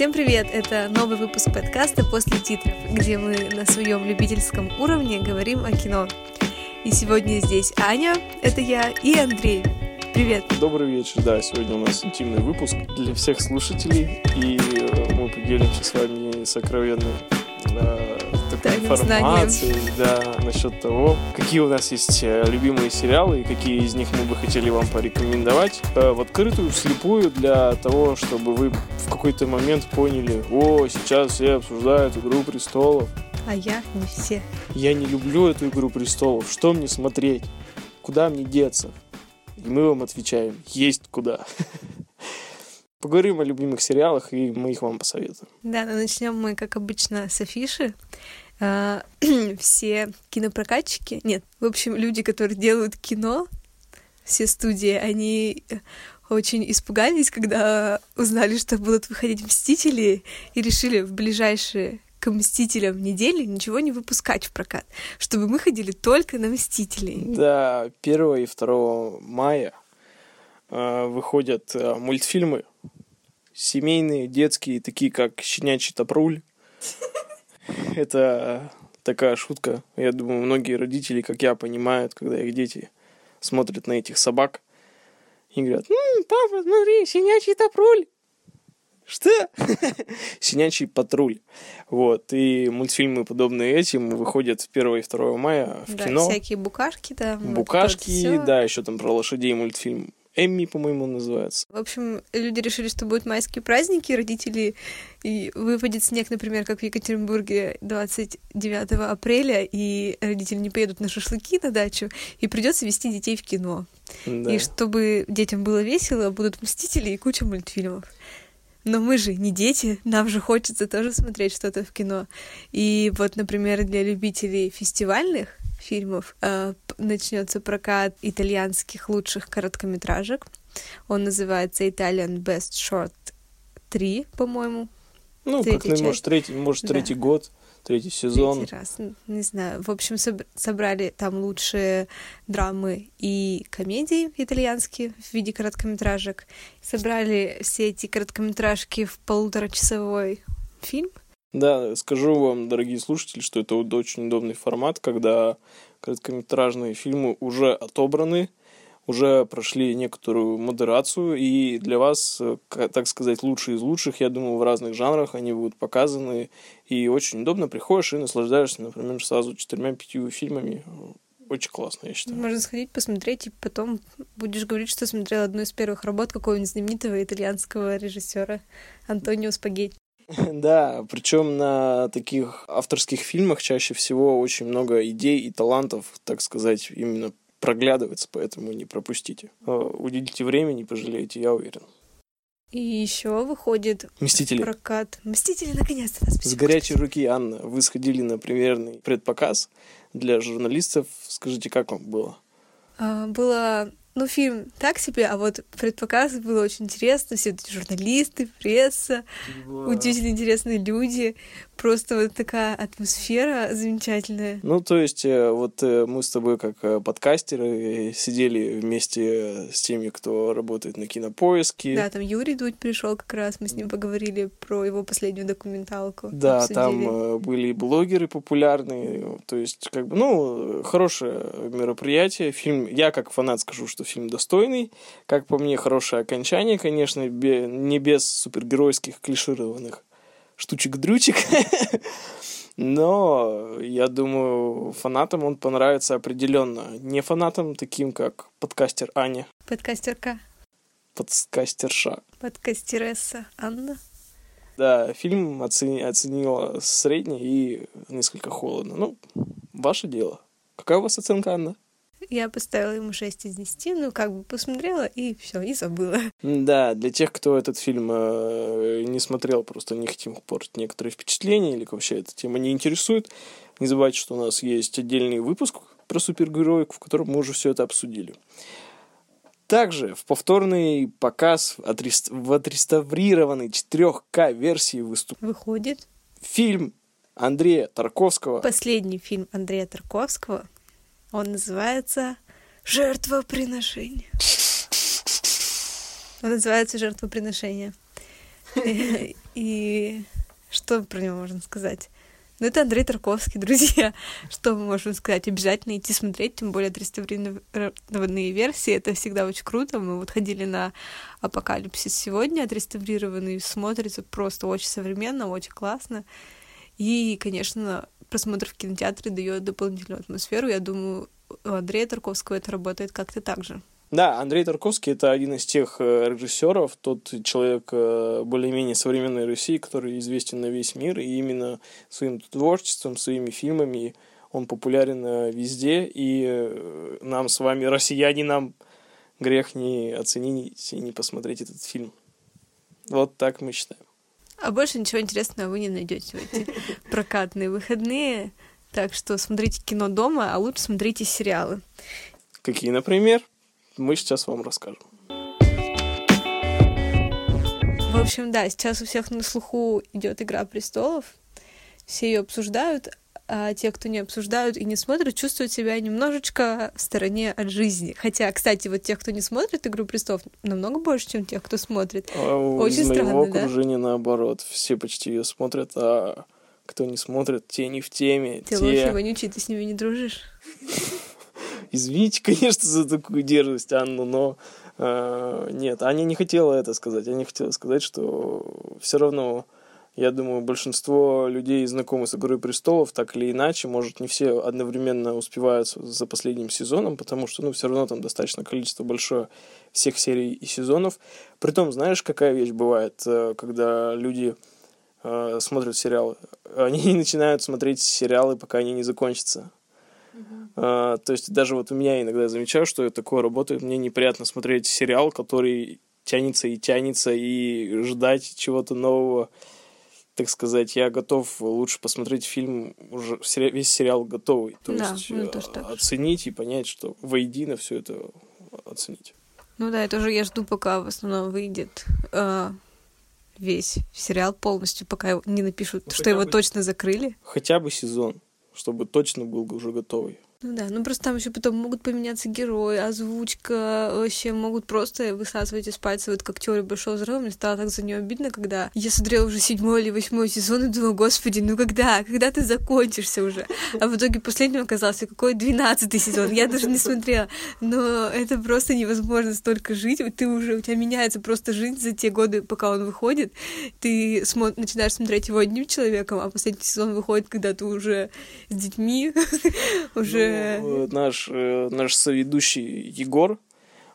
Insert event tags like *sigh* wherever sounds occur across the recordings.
Всем привет! Это новый выпуск подкаста «После титров», где мы на своем любительском уровне говорим о кино. И сегодня здесь Аня, это я, и Андрей. Привет! Добрый вечер, да, сегодня у нас интимный выпуск для всех слушателей, и э, мы поделимся с вами сокровенной Тайным информацией, да, насчет того, какие у нас есть э, любимые сериалы и какие из них мы бы хотели вам порекомендовать э, в открытую, вслепую, для того, чтобы вы в какой-то момент поняли, о, сейчас все обсуждают «Игру престолов», А я не все. я не люблю эту «Игру престолов», что мне смотреть, куда мне деться? И мы вам отвечаем, есть куда. *laughs* Поговорим о любимых сериалах, и мы их вам посоветуем. Да, но начнем мы, как обычно, с афиши. А, *clears throat* Все кинопрокатчики, нет, в общем, люди, которые делают кино, все студии, они очень испугались, когда узнали, что будут выходить «Мстители», и решили в ближайшие к «Мстителям» недели ничего не выпускать в прокат, чтобы мы ходили только на «Мстителей». Да, 1 и 2 мая э, выходят э, мультфильмы семейные, детские, такие как «Щенячий топруль». *laughs* *laughs* Это такая шутка. Я думаю, многие родители, как я, понимают, когда их дети смотрят на этих собак и говорят, «М, папа, смотри, щенячий топруль. Что? *laughs* Щенячий патруль. Вот. И мультфильмы, подобные этим, выходят 1 и 2 мая в да, кино. всякие букашки вот вот Букашки, всё. да, еще там про лошадей мультфильм Эмми, по-моему, называется. В общем, люди решили, что будут майские праздники, родители, и выпадет снег, например, как в Екатеринбурге 29 апреля, и родители не поедут на шашлыки на дачу, и придется вести детей в кино. Да. И чтобы детям было весело, будут мстители и куча мультфильмов. Но мы же не дети, нам же хочется тоже смотреть что-то в кино. И вот, например, для любителей фестивальных фильмов э, начнется прокат итальянских лучших короткометражек. Он называется Italian Best Short 3, по-моему. ну, как, часть. может, третий, может, Да. третий год, третий сезон. Третий раз, не знаю. В общем, соб- собрали там лучшие драмы и комедии итальянские в виде короткометражек. Собрали все эти короткометражки в полуторачасовой фильм. Да, скажу вам, дорогие слушатели, что это очень удобный формат, когда короткометражные фильмы уже отобраны, уже прошли некоторую модерацию, и для вас, э, так сказать, лучшие из лучших, я думаю, в разных жанрах они будут показаны, и очень удобно приходишь и наслаждаешься, например, сразу четырьмя-пятью фильмами. Очень классно, я считаю. Можно сходить, посмотреть, и потом будешь говорить, что смотрел одну из первых работ какого-нибудь знаменитого итальянского режиссера Антонио Спагетти. *laughs* Да, причем на таких авторских фильмах чаще всего очень много идей и талантов, так сказать, именно проглядывается, поэтому не пропустите. Э, Уделите время, не пожалеете, я уверен. И еще выходит Мстители. прокат «Мстители» наконец-то нас С горячей руки, Анна, вы сходили на примерный предпоказ для журналистов. Скажите, как вам было? А, Было, ну, фильм так себе, а вот предпоказ было очень интересно. Все эти журналисты, пресса, удивительно интересные люди. Просто вот такая атмосфера замечательная. Ну, то есть, э, вот э, мы с тобой, как э, подкастеры, сидели вместе с теми, кто работает на кинопоиске. Да, там Юрий Дудь пришел как раз, мы с ним поговорили про его последнюю документалку. Да, обсудили. там были блогеры популярные, то есть, как бы, ну, хорошее мероприятие. Фильм, я как фанат скажу, что фильм достойный. Как по мне, хорошее окончание, конечно, не без супергеройских клишированных штучек-дрючек. *laughs* Но я думаю, фанатам он понравится определенно. Не фанатам, таким как подкастер Аня, Подкастерка, подкастерша. подкастересса Анна. Да, фильм оцени- оценила средне и несколько холодно. Ну, ваше дело. Какая у вас оценка, Анна? Я поставила ему 6 из 10, ну, как бы посмотрела и все, и забыла. Да, для тех, кто этот фильм э, не смотрел, просто не хотим портить некоторые впечатления или вообще эта тема не интересует, не забывайте, что у нас есть отдельный выпуск про супергероик, в котором мы уже все это обсудили. Также в повторный показ отрес- в отреставрированной 4К версии выступил Выходит фильм Андрея Тарковского последний фильм Андрея Тарковского. Он называется «Жертвоприношение». Он называется «Жертвоприношение». *laughs* И что про него можно сказать? Ну, это Андрей Тарковский, друзья. *laughs* Что мы можем сказать? Обязательно идти смотреть, тем более отреставрированные версии. Это всегда очень круто. Мы вот ходили на Апокалипсис сегодня, отреставрированный. Смотрится просто очень современно, очень классно. И, конечно, просмотр в кинотеатре дает дополнительную атмосферу. Я думаю, у Андрея Тарковского это работает как-то так же. Да, Андрей Тарковский это один из тех э, режиссеров, тот человек э, более-менее современной России, который известен на весь мир, и именно своим творчеством, своими фильмами он популярен э, везде, и нам с вами, россияне, нам грех не оценить и не посмотреть этот фильм. Вот так мы считаем. А больше ничего интересного вы не найдете в эти *laughs* прокатные выходные. Так что смотрите кино дома, а лучше смотрите сериалы. Какие, например? мы сейчас вам расскажем. В общем, да, сейчас у всех на слуху идет Игра престолов. Все ее обсуждают, а те, кто не обсуждают и не смотрят, чувствуют себя немножечко в стороне от жизни. Хотя, кстати, вот тех, кто не смотрит «Игру престолов», намного больше, чем тех, кто смотрит. А Очень странно, моего окружения да? наоборот. Все почти ее смотрят, а кто не смотрит, те не в теме. Ты те... лохи вонючий, ты с ними не дружишь? *laughs* Извините, конечно, за такую дерзость, Анну, но э, нет, Аня не хотела это сказать. Аня хотела сказать, что все равно, я думаю, большинство людей знакомы с «Игрой престолов», так или иначе, может, не все одновременно успевают за последним сезоном, потому что, ну, все равно там достаточно количество большое всех серий и сезонов. Притом, знаешь, какая вещь бывает, э, когда люди э, смотрят сериалы? Они *laughs* не начинают смотреть сериалы, пока они не закончатся. А, то есть даже вот у меня иногда замечаю, что такое работает. Мне неприятно смотреть сериал, который тянется и тянется, и ждать чего-то нового. Так сказать, я готов лучше посмотреть фильм, уже весь сериал готовый. То да, есть ну, оценить и понять, что воедино все это оценить. Ну да, я тоже я жду, пока в основном выйдет э, весь сериал полностью, пока не напишут, ну, что его бы, точно закрыли. Хотя бы сезон чтобы точно был уже готовый. Ну да, ну просто там еще потом могут поменяться герои, озвучка, вообще могут просто высасывать из пальца, вот как теория большого взрыва. Мне стало так за нее обидно, когда я смотрела уже седьмой или восьмой сезон и думала, господи, ну когда, когда ты закончишься уже? А в итоге последним оказался какой двенадцатый сезон, я даже не смотрела. Но это просто невозможно столько жить, ты уже, у тебя меняется просто жизнь за те годы, пока он выходит. Ты смо- начинаешь смотреть его одним человеком, а последний сезон выходит, когда ты уже с детьми, *laughs* уже Э, наш, э, наш соведущий Егор,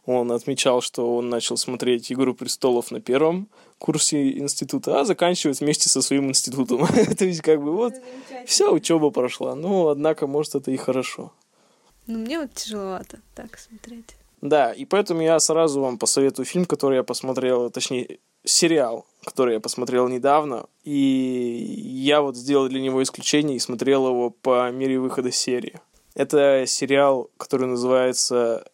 он отмечал, что он начал смотреть «Игру престолов» на первом курсе института, а заканчивает вместе со своим институтом. *laughs* То есть, как бы, вот, вся учеба прошла. Ну, однако, может, это и хорошо. Ну, мне вот тяжеловато так смотреть. Да, и поэтому я сразу вам посоветую фильм, который я посмотрел, точнее, сериал, который я посмотрел недавно, и я вот сделал для него исключение и смотрел его по мере выхода серии. Это сериал, который называется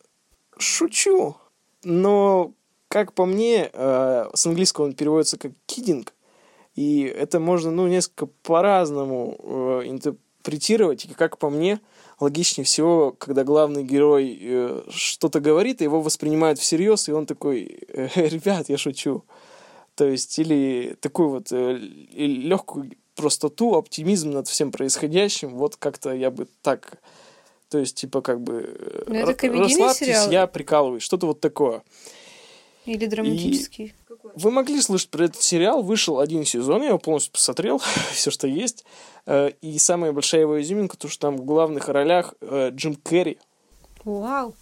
«Шучу». Но, как по мне, э, с английского он переводится как «кидинг». И это можно, ну, несколько по-разному э, интерпретировать. И, как по мне, логичнее всего, когда главный герой э, что-то говорит, его воспринимают всерьез, и он такой, ребят, я шучу. То есть, или такую вот легкую простоту, оптимизм над всем происходящим, вот как-то я бы так то есть, типа, как бы... Но ну, это расслабьтесь, сериал? я прикалываюсь. Что-то вот такое. Или драматический. И вы могли слышать про этот сериал. Вышел один сезон, я его полностью посмотрел, *laughs* все, что есть. Э, и самая большая его изюминка, то, что там в главных ролях э, Джим Керри. Вау.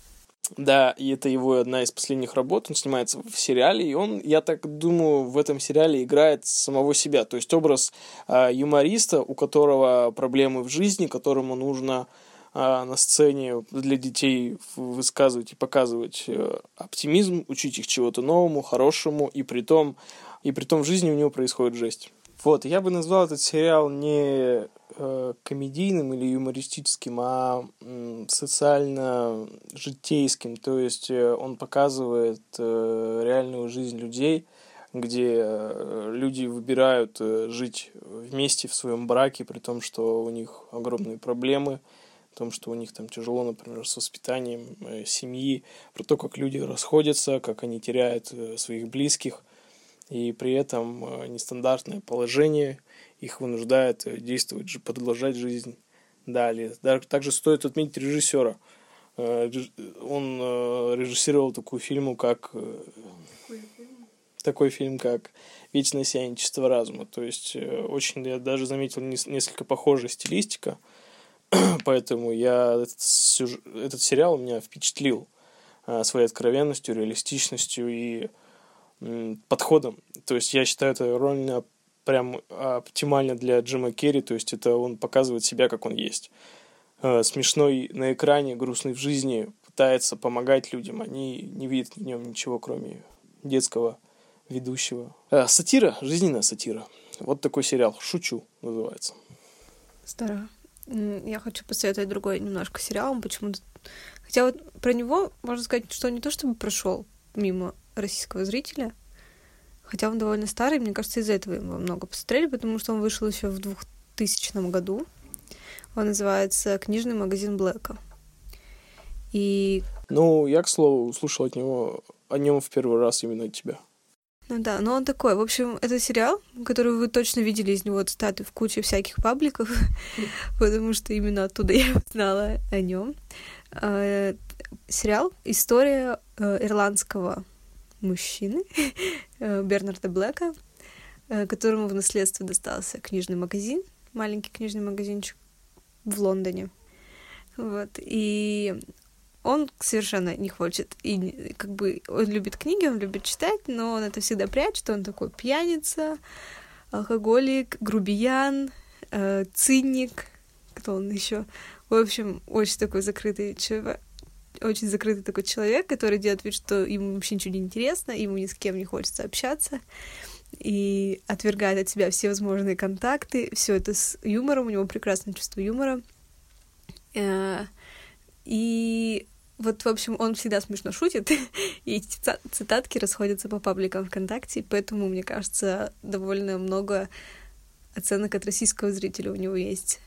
Да, и это его одна из последних работ. Он снимается в сериале, и он, я так думаю, в этом сериале играет самого себя. То есть образ э, юмориста, у которого проблемы в жизни, которому нужно а, на сцене для детей высказывать и показывать э, оптимизм, учить их чего-то новому, хорошему, и при том, и при том в жизни у него происходит жесть. Вот, я бы назвал этот сериал не э, комедийным или юмористическим, а социально-житейским. То есть э, он показывает реальную жизнь людей, где люди выбирают жить вместе в своем браке, при том, что у них огромные проблемы – том, что у них там тяжело, например, с воспитанием э, семьи, про то, как люди расходятся, как они теряют э, своих близких. и при этом э, нестандартное положение их вынуждает действовать, продолжать жизнь далее. Также стоит отметить режиссера. Э, он э, режиссировал такую фильму, как такой фильм, как «Вечное сияние чистого разума». То есть очень, я даже заметил, несколько похожая стилистика, *clears throat* поэтому я этот, сюжет, этот сериал меня впечатлил своей откровенностью, реалистичностью и подходом. То есть я считаю это роль прям оптимально для Джима Керри, то есть это он показывает себя, как он есть. Э, смешной на экране, грустный в жизни, пытается помогать людям, они не видят в нем ничего, кроме детского ведущего. А, сатира, жизненная сатира. Вот такой сериал «Шучу» называется. Здорово. Я хочу посоветовать другой немножко сериал, почему-то... Хотя вот про него можно сказать, что не то чтобы прошел мимо российского зрителя, хотя он довольно старый, мне кажется, из-за этого его много посмотрели, потому что он вышел еще в 2000 году. Он называется «Книжный магазин Блэка». И... Ну, я, к слову, услышал от него, о нем в первый раз именно от тебя. Ну да, но он такой. В общем, это сериал, который вы точно видели из него цитаты в куче всяких пабликов, *laughs* потому что именно оттуда *laughs* я узнала о нем. А, сериал «История э, ирландского мужчины *laughs* э, Бернарда Блэка, э, которому в наследство достался книжный магазин, маленький книжный магазинчик в Лондоне. Вот. И он совершенно не хочет. И как бы он любит книги, он любит читать, но он это всегда прячет. Он такой пьяница, алкоголик, грубиян, э, циник. Кто он еще? В общем, очень такой закрытый человек очень закрытый такой человек, который делает вид, что ему вообще ничего не интересно, ему ни с кем не хочется общаться, и отвергает от себя все возможные контакты, все это с юмором, у него прекрасное чувство юмора. Э, и вот, в общем, он всегда смешно шутит, *laughs* и цитатки расходятся по пабликам ВКонтакте, поэтому, мне кажется, довольно много оценок от российского зрителя у него есть.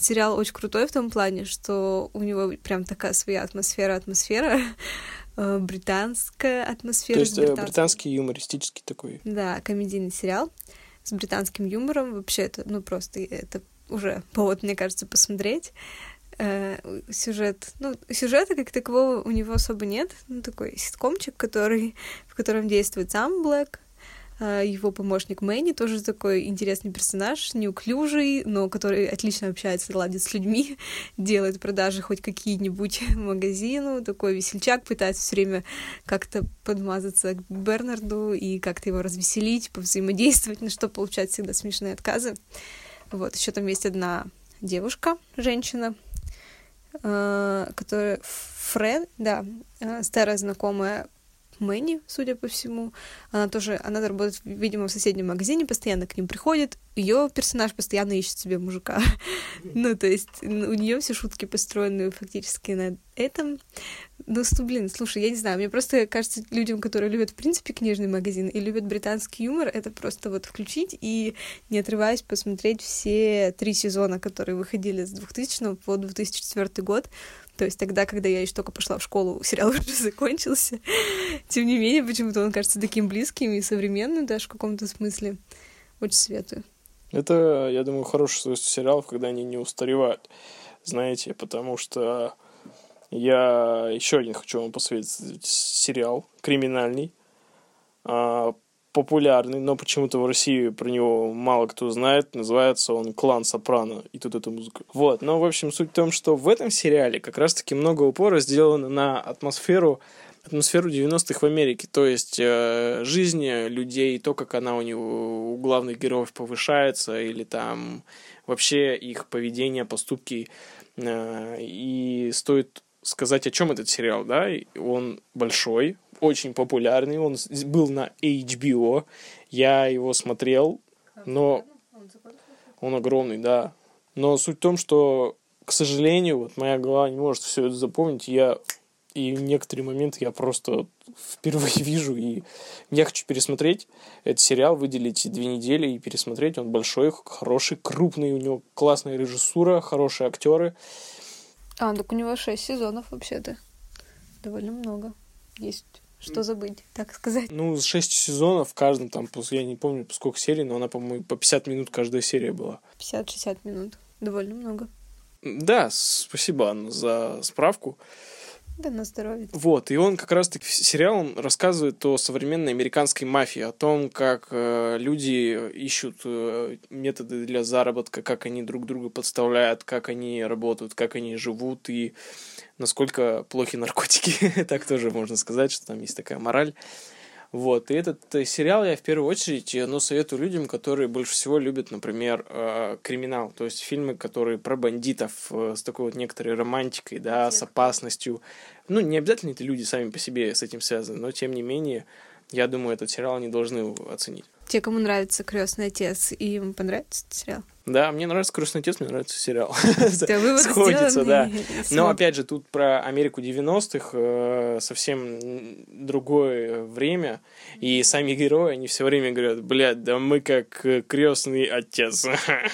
Сериал очень крутой в том плане, что у него прям такая своя атмосфера, атмосфера, *laughs* э, британская атмосфера. То есть британский... британский юмористический такой. Да, комедийный сериал с британским юмором. Вообще это, ну, просто это уже повод, мне кажется, посмотреть. Э, сюжет, ну, сюжета как такового у него особо нет. Ну, такой ситкомчик, который, в котором действует сам Блэк, а, его помощник Мэнни тоже такой интересный персонаж, неуклюжий, но который отлично общается, ладит с людьми, *laughs* делает продажи хоть какие-нибудь *laughs* магазину, такой весельчак, пытается все время как-то подмазаться к Бернарду и как-то его развеселить, повзаимодействовать, на что получать всегда смешные отказы. Вот, еще там есть одна девушка, женщина, а, которая Френ, да, а, старая знакомая Мэнни, судя по всему. Она тоже, она работает, видимо, в соседнем магазине, постоянно к ним приходит. Ее персонаж постоянно ищет себе мужика. *laughs* ну, то есть у нее все шутки построены фактически на этом. Ну, блин, слушай, я не знаю, мне просто кажется, людям, которые любят, в принципе, книжный магазин и любят британский юмор, это просто вот включить и, не отрываясь, посмотреть все три сезона, которые выходили с 2000 по 2004 год. То есть тогда, когда я еще только пошла в школу, *laughs* сериал уже закончился. Тем не менее, почему-то он кажется таким близким и современным даже в каком-то смысле. Очень советую. Это, я думаю, хороший свойство сериалов, когда они не устаревают. Знаете, потому что я еще один хочу вам посоветовать сериал криминальный, а, популярный, но почему-то в России про него мало кто знает. Называется он «Клан Сопрано». И тут эта музыка. Вот. Но, в общем, суть в том, что в этом сериале как раз-таки много упора сделано на атмосферу атмосферу 90-х в Америке, то есть э, жизнь людей, то, как она у него, у главных героев повышается, или там вообще их поведение, поступки. Э, и стоит сказать, о чем этот сериал, да, он большой, очень популярный, он был на HBO, я его смотрел, но он огромный, да. Но суть в том, что, к сожалению, вот моя голова не может все это запомнить, я и некоторые моменты я просто впервые *laughs* вижу, и я хочу пересмотреть этот сериал, выделить две недели и пересмотреть. Он большой, хороший, крупный, у него классная режиссура, хорошие актеры. А, так у него шесть сезонов вообще-то. Довольно много. Есть что забыть, так сказать. Ну, шесть сезонов, в каждом там, я не помню, сколько серий, но она, по-моему, по 50 минут каждая серия была. 50-60 минут. Довольно много. Да, спасибо, Анна, за справку. Да, на здоровье. Вот, и он как раз-таки сериал рассказывает о современной американской мафии, о том, как э, люди ищут э, методы для заработка, как они друг друга подставляют, как они работают, как они живут и насколько плохи наркотики. *laughs* так тоже можно сказать, что там есть такая мораль. Вот, и этот э, сериал я в первую очередь ну, советую людям, которые больше всего любят, например, э, криминал, то есть фильмы, которые про бандитов с такой вот некоторой романтикой, да, с опасностью. Ну, не обязательно эти люди сами по себе с этим связаны, но тем не менее, я думаю, этот сериал они должны оценить. Те, кому нравится крестный отец, им понравится этот сериал? Да, мне нравится «Крестный отец», мне нравится сериал. *laughs* Сходится, да. Но, опять же, тут про Америку 90-х э, совсем другое время, и сами герои, они все время говорят, блядь, да мы как крестный отец.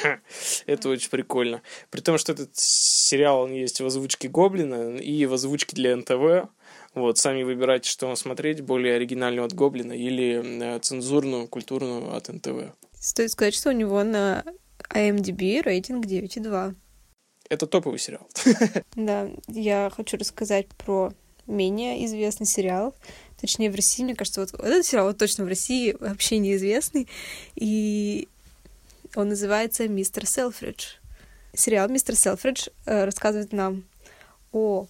*laughs* Это очень прикольно. При том, что этот сериал, он есть в озвучке Гоблина и в озвучке для НТВ, вот, сами выбирайте, что вам смотреть, более оригинальную от Гоблина или э, цензурную, культурную от НТВ. Стоит сказать, что у него на IMDb рейтинг 9,2. Это топовый сериал. *laughs* Да, я хочу рассказать про менее известный сериал. Точнее, в России, мне кажется, вот этот сериал вот точно в России вообще неизвестный. И он называется «Мистер Селфридж». Сериал «Мистер Селфридж» э, рассказывает нам о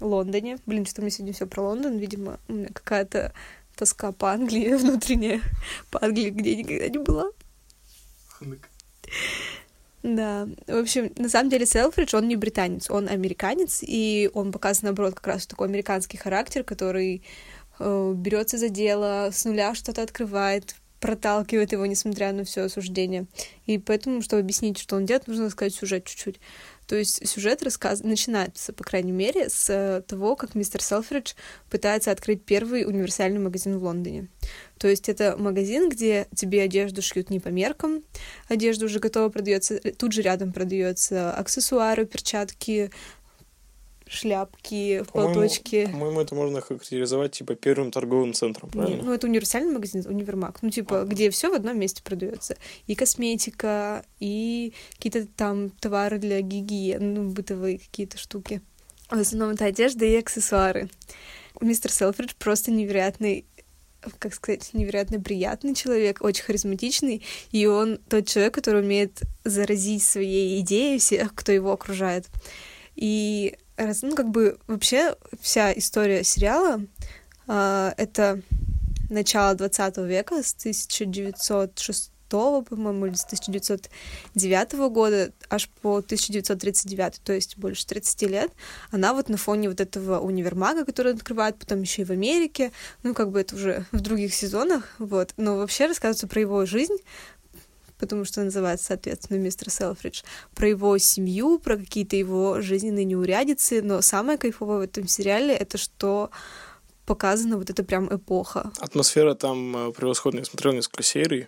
Лондоне. Блин, что мы сегодня все про Лондон. Видимо, у меня какая-то тоска по Англии *laughs* внутренняя. По Англии, где я никогда не была. Да, в общем, на самом деле Селфридж, он не британец, он американец, и он показывает, наоборот, как раз такой американский характер, который э, берется за дело, с нуля что-то открывает, проталкивает его, несмотря на все осуждение. И поэтому, чтобы объяснить, что он делает, нужно сказать сюжет чуть-чуть. То есть сюжет рассказ... начинается, по крайней мере, с э, того, как мистер Селфридж пытается открыть первый универсальный магазин в Лондоне. То есть это магазин, где тебе одежду шьют не по меркам, одежда уже готова продается, тут же рядом продается аксессуары, перчатки, шляпки, по платочки. По-моему, это можно характеризовать типа первым торговым центром, правильно? Нет, ну это универсальный магазин, универмаг. Ну, типа, а. где все в одном месте продается. И косметика, и какие-то там товары для гигиены, ну, бытовые какие-то штуки. В основном это одежда и аксессуары. Мистер Селфридж просто невероятный как сказать, невероятно приятный человек, очень харизматичный, и он тот человек, который умеет заразить своей идеей всех, кто его окружает. И ну, как бы вообще вся история сериала э, это начало 20 века с 1906 по-моему, или с 1909 года аж по 1939, то есть больше 30 лет, она вот на фоне вот этого универмага, который открывает, потом еще и в Америке, ну, как бы это уже в других сезонах, вот, но вообще рассказывается про его жизнь, потому что называется, соответственно, мистер Селфридж, про его семью, про какие-то его жизненные неурядицы, но самое кайфовое в этом сериале — это что показана вот эта прям эпоха. Атмосфера там э, превосходная. Я смотрел несколько серий.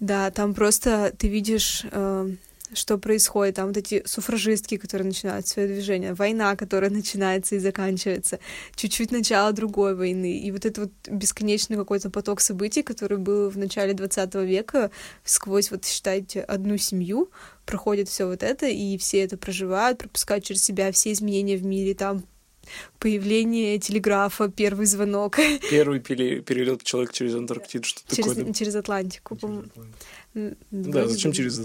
Да, там просто ты видишь э, что происходит, там вот эти суфражистки, которые начинают свое движение, война, которая *laughs* начинается и заканчивается, чуть-чуть начало другой войны, и вот это вот бесконечный какой-то поток событий, который был в начале 20 века, сквозь, вот считайте, одну семью, проходит все вот это, и все это проживают, пропускают через себя все изменения в мире, там появление телеграфа, первый звонок. Первый перелет человека через Антарктиду, что через, такое? Через Атлантику. Через Атлантику. Да, зачем через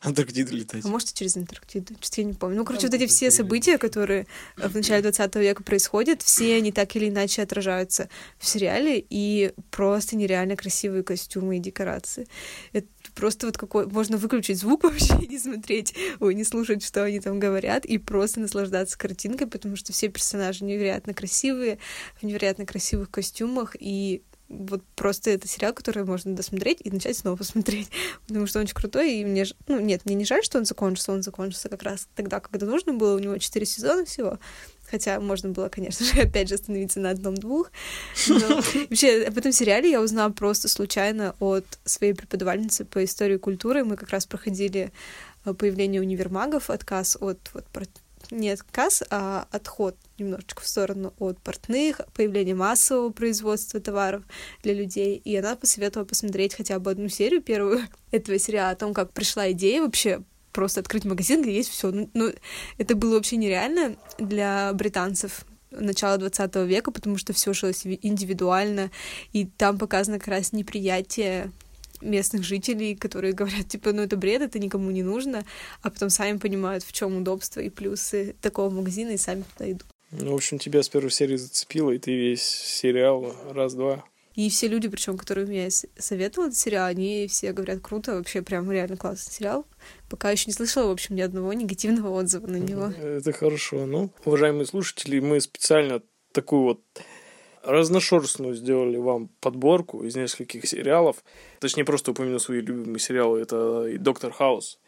Антарктиду летать? А может, и через Антарктиду, что-то я не помню. Ну, короче, вот эти все события, которые в начале 20 века происходят, все они так или иначе отражаются в сериале, и просто нереально красивые костюмы и декорации. Это просто вот какой... Можно выключить звук *laughs* вообще, не смотреть, ой, не слушать, что они там говорят, и просто наслаждаться картинкой, потому что все персонажи невероятно красивые, в невероятно красивых костюмах, и вот просто это сериал, который можно досмотреть и начать снова *laughs* смотреть, потому что он очень крутой, и мне, ну, нет, мне не жаль, что он закончился, он закончился как раз тогда, когда нужно было, у него четыре сезона всего, хотя можно было, конечно же, *laughs* опять же остановиться на одном-двух, но *laughs* вообще об этом сериале я узнала просто случайно от своей преподавательницы по истории культуры, мы как раз проходили э, появление универмагов, отказ от вот не отказ, а отход немножечко в сторону от портных, появление массового производства товаров для людей. И она посоветовала посмотреть хотя бы одну серию первую *laughs* этого сериала о том, как пришла идея вообще просто открыть магазин, где есть все. Ну, ну, это было вообще нереально для британцев начала 20 века, потому что все жилось индивидуально, и там показано как раз неприятие местных жителей, которые говорят, типа, ну это бред, это никому не нужно, а потом сами понимают, в чем удобство и плюсы такого магазина, и сами туда идут. Ну, в общем, тебя с первой серии зацепило, и ты весь сериал раз-два. И все люди, причем, которые мне советовали этот сериал, они все говорят, круто, вообще прям реально классный сериал. Пока еще не слышала, в общем, ни одного негативного отзыва на него. Это хорошо. Ну, уважаемые слушатели, мы специально такую вот разношерстную сделали вам подборку из нескольких сериалов. Точнее, просто упомяну свои любимые сериалы. Это и Доктор Хаус,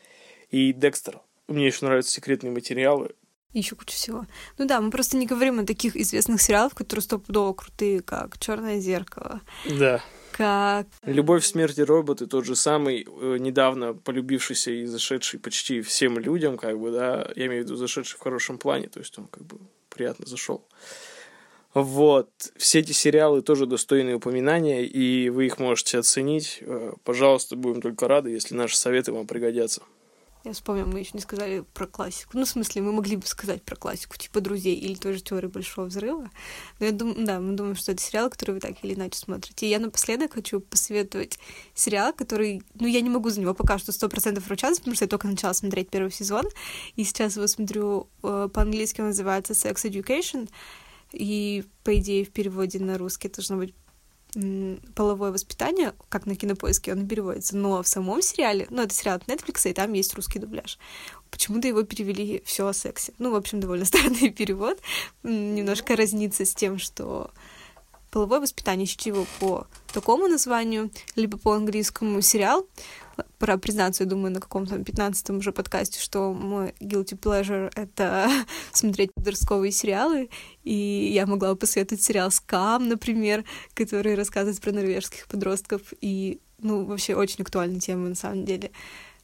и Декстер. Мне еще нравятся секретные материалы. Еще куча всего. Ну да, мы просто не говорим о таких известных сериалах, которые стопудово крутые, как Черное зеркало. Да. Как... Любовь, смерть и роботы тот же самый, э, недавно полюбившийся и зашедший почти всем людям, как бы, да, я имею в виду зашедший в хорошем плане, то есть он как бы приятно зашел. Вот. Все эти сериалы тоже достойны упоминания, и вы их можете оценить. Э, пожалуйста, будем только рады, если наши советы вам пригодятся. Я вспомнил, мы еще не сказали про классику. Ну, в смысле, мы могли бы сказать про классику, типа «Друзей» или тоже «Теория большого взрыва». Но я думаю, да, мы думаем, что это сериал, который вы так или иначе смотрите. И я напоследок хочу посоветовать сериал, который... Ну, я не могу за него пока что сто процентов ручаться, потому что я только начала смотреть первый сезон. И сейчас его смотрю э, по-английски, он называется «Sex Education». И, по идее, в переводе на русский должно быть половое воспитание, как на кинопоиске он переводится, но в самом сериале, ну, это сериал от Netflix, и там есть русский дубляж. Почему-то его перевели все о сексе. Ну, в общем, довольно *laughs* странный перевод. Немножко разнится с тем, что половое воспитание, ищите его по такому названию, либо по английскому сериал пора признаться, я думаю, на каком-то 15-м уже подкасте, что мой guilty pleasure — это *laughs* смотреть подростковые сериалы, и я могла бы посоветовать сериал «Скам», например, который рассказывает про норвежских подростков, и, ну, вообще очень актуальная тема, на самом деле,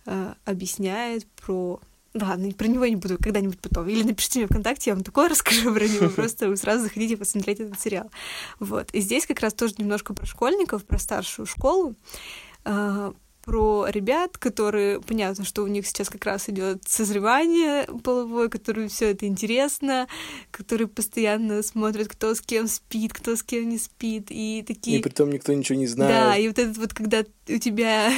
э, объясняет про Ладно, про него я не буду когда-нибудь потом. Или напишите мне ВКонтакте, я вам такое *laughs* расскажу про него. *laughs* Просто вы сразу заходите посмотреть этот сериал. Вот. И здесь как раз тоже немножко про школьников, про старшую школу. Э, про ребят, которые, понятно, что у них сейчас как раз идет созревание половое, которым все это интересно, которые постоянно смотрят, кто с кем спит, кто с кем не спит, и такие... И при том никто ничего не знает. Да, и вот этот вот, когда у тебя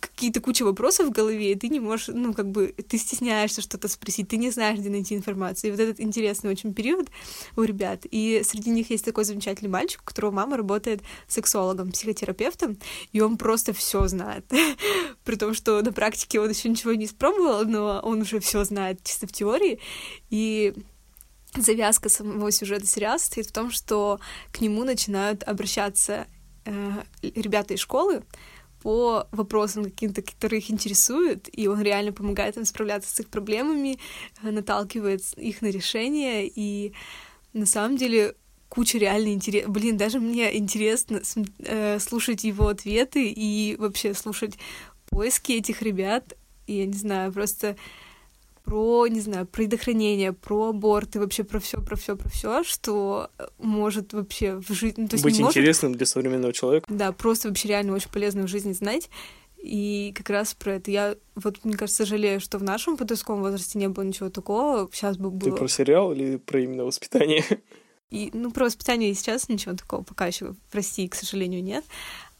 какие-то куча вопросов в голове, и ты не можешь, ну, как бы, ты стесняешься что-то спросить, ты не знаешь, где найти информацию. И вот этот интересный очень период у ребят. И среди них есть такой замечательный мальчик, у которого мама работает сексологом, психотерапевтом, и он просто все знает. *laughs* При том, что на практике он еще ничего не испробовал, но он уже все знает чисто в теории. И завязка самого сюжета сериала состоит в том, что к нему начинают обращаться э, ребята из школы, по вопросам каким-то, которые их интересуют, и он реально помогает им справляться с их проблемами, э, наталкивает их на решение, и на самом деле куча реально интересных... Блин, даже мне интересно э, слушать его ответы и вообще слушать поиски этих ребят. И я не знаю, просто про, не знаю, предохранение, про аборт и вообще про все, про все, про все, что может вообще в жизни... Ну, то есть Быть может... интересным для современного человека. Да, просто вообще реально очень полезно в жизни знать. И как раз про это я, вот, мне кажется, жалею, что в нашем подростковом возрасте не было ничего такого. Сейчас бы было... Ты про сериал или про именно воспитание? И, ну, про воспитание сейчас ничего такого пока еще в России, к сожалению, нет.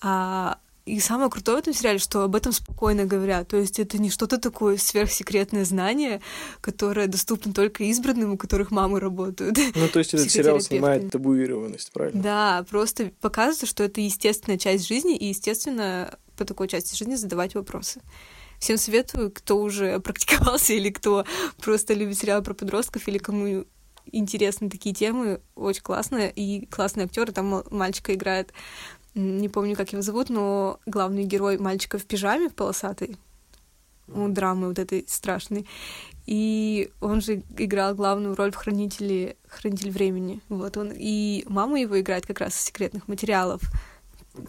А и самое крутое в этом сериале, что об этом спокойно говорят. То есть это не что-то такое сверхсекретное знание, которое доступно только избранным, у которых мамы работают. Ну, то есть этот сериал снимает табуированность, правильно? Да, просто показывается, что это естественная часть жизни, и, естественно, по такой части жизни задавать вопросы. Всем советую, кто уже *laughs* практиковался или кто просто любит сериалы про подростков, или кому интересны такие темы, очень классно, и классные актеры, там мальчика играет не помню, как его зовут, но главный герой мальчика в пижаме, в полосатой, ну, драмы вот этой страшной. И он же играл главную роль в «Хранителе, «Хранитель времени». Вот он. И мама его играет как раз из секретных материалов.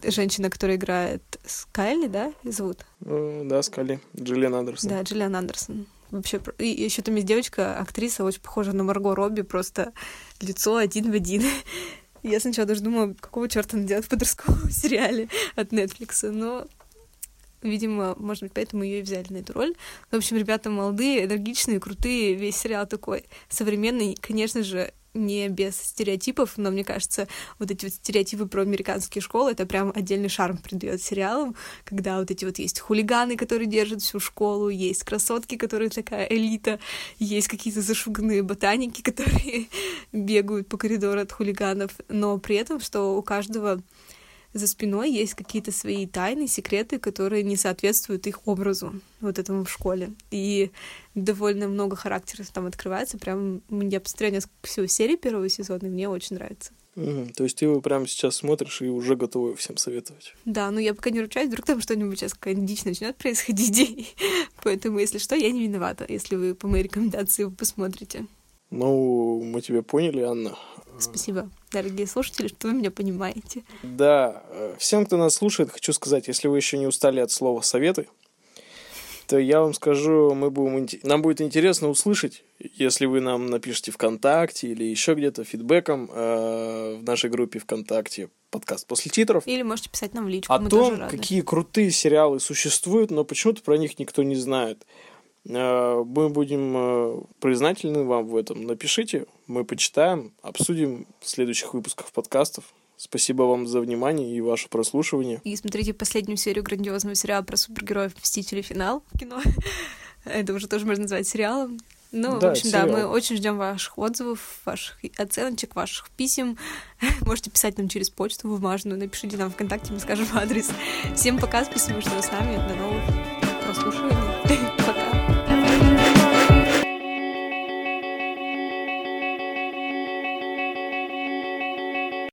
Женщина, которая играет Скайли, да, зовут? Да, Скайли. Джиллиан Андерсон. Да, Джиллиан Андерсон. Вообще... И еще там есть девочка, актриса, очень похожа на Марго Робби, просто лицо один в один. *laughs* Я сначала даже думала, какого черта она делает в подростковом *laughs* сериале от Netflix, но Видимо, может быть, поэтому ее и взяли на эту роль. В общем, ребята молодые, энергичные, крутые, весь сериал такой современный. Конечно же, не без стереотипов, но мне кажется, вот эти вот стереотипы про американские школы, это прям отдельный шарм придает сериалам, когда вот эти вот есть хулиганы, которые держат всю школу, есть красотки, которые такая элита, есть какие-то зашуганные ботаники, *laughs* которые бегают по коридору от хулиганов, но при этом, что у каждого за спиной есть какие-то свои тайны, секреты, которые не соответствуют их образу вот этому в школе. И довольно много характеров там открывается. Прям я посмотрела несколько всего серий первого сезона, и мне очень нравится. Угу. То есть ты его прямо сейчас смотришь и уже готова всем советовать. Да, ну я пока не ручаюсь, вдруг там что-нибудь сейчас какая-нибудь дичь начнет происходить. *laughs* Поэтому, если что, я не виновата, если вы по моей рекомендации его посмотрите. Ну, мы тебя поняли, Анна. Спасибо, дорогие слушатели, что вы меня понимаете. Да, э, всем, кто нас слушает, хочу сказать, если вы еще не устали от слова «советы», то я вам скажу, мы будем, нам будет интересно услышать, если вы нам напишите ВКонтакте или еще где-то фидбэком э, в нашей группе ВКонтакте подкаст после титров. Или можете писать нам в личку. О том, какие крутые сериалы существуют, но почему-то про них никто не знает. Э, мы будем э, признательны вам в этом. Напишите, мы почитаем, обсудим в следующих выпусках подкастов. Спасибо вам за внимание и ваше прослушивание. И смотрите последнюю серию грандиозного сериала про супергероев «Мстители. Финал» в кино. *laughs* Это уже тоже можно назвать сериалом. Ну, да, в общем, да, мы очень ждем ваших отзывов, ваших оценочек, ваших писем. *laughs* Можете писать нам через почту бумажную, напишите нам ВКонтакте, мы скажем адрес. Всем пока, спасибо, что вы с нами. До новых прослушиваний.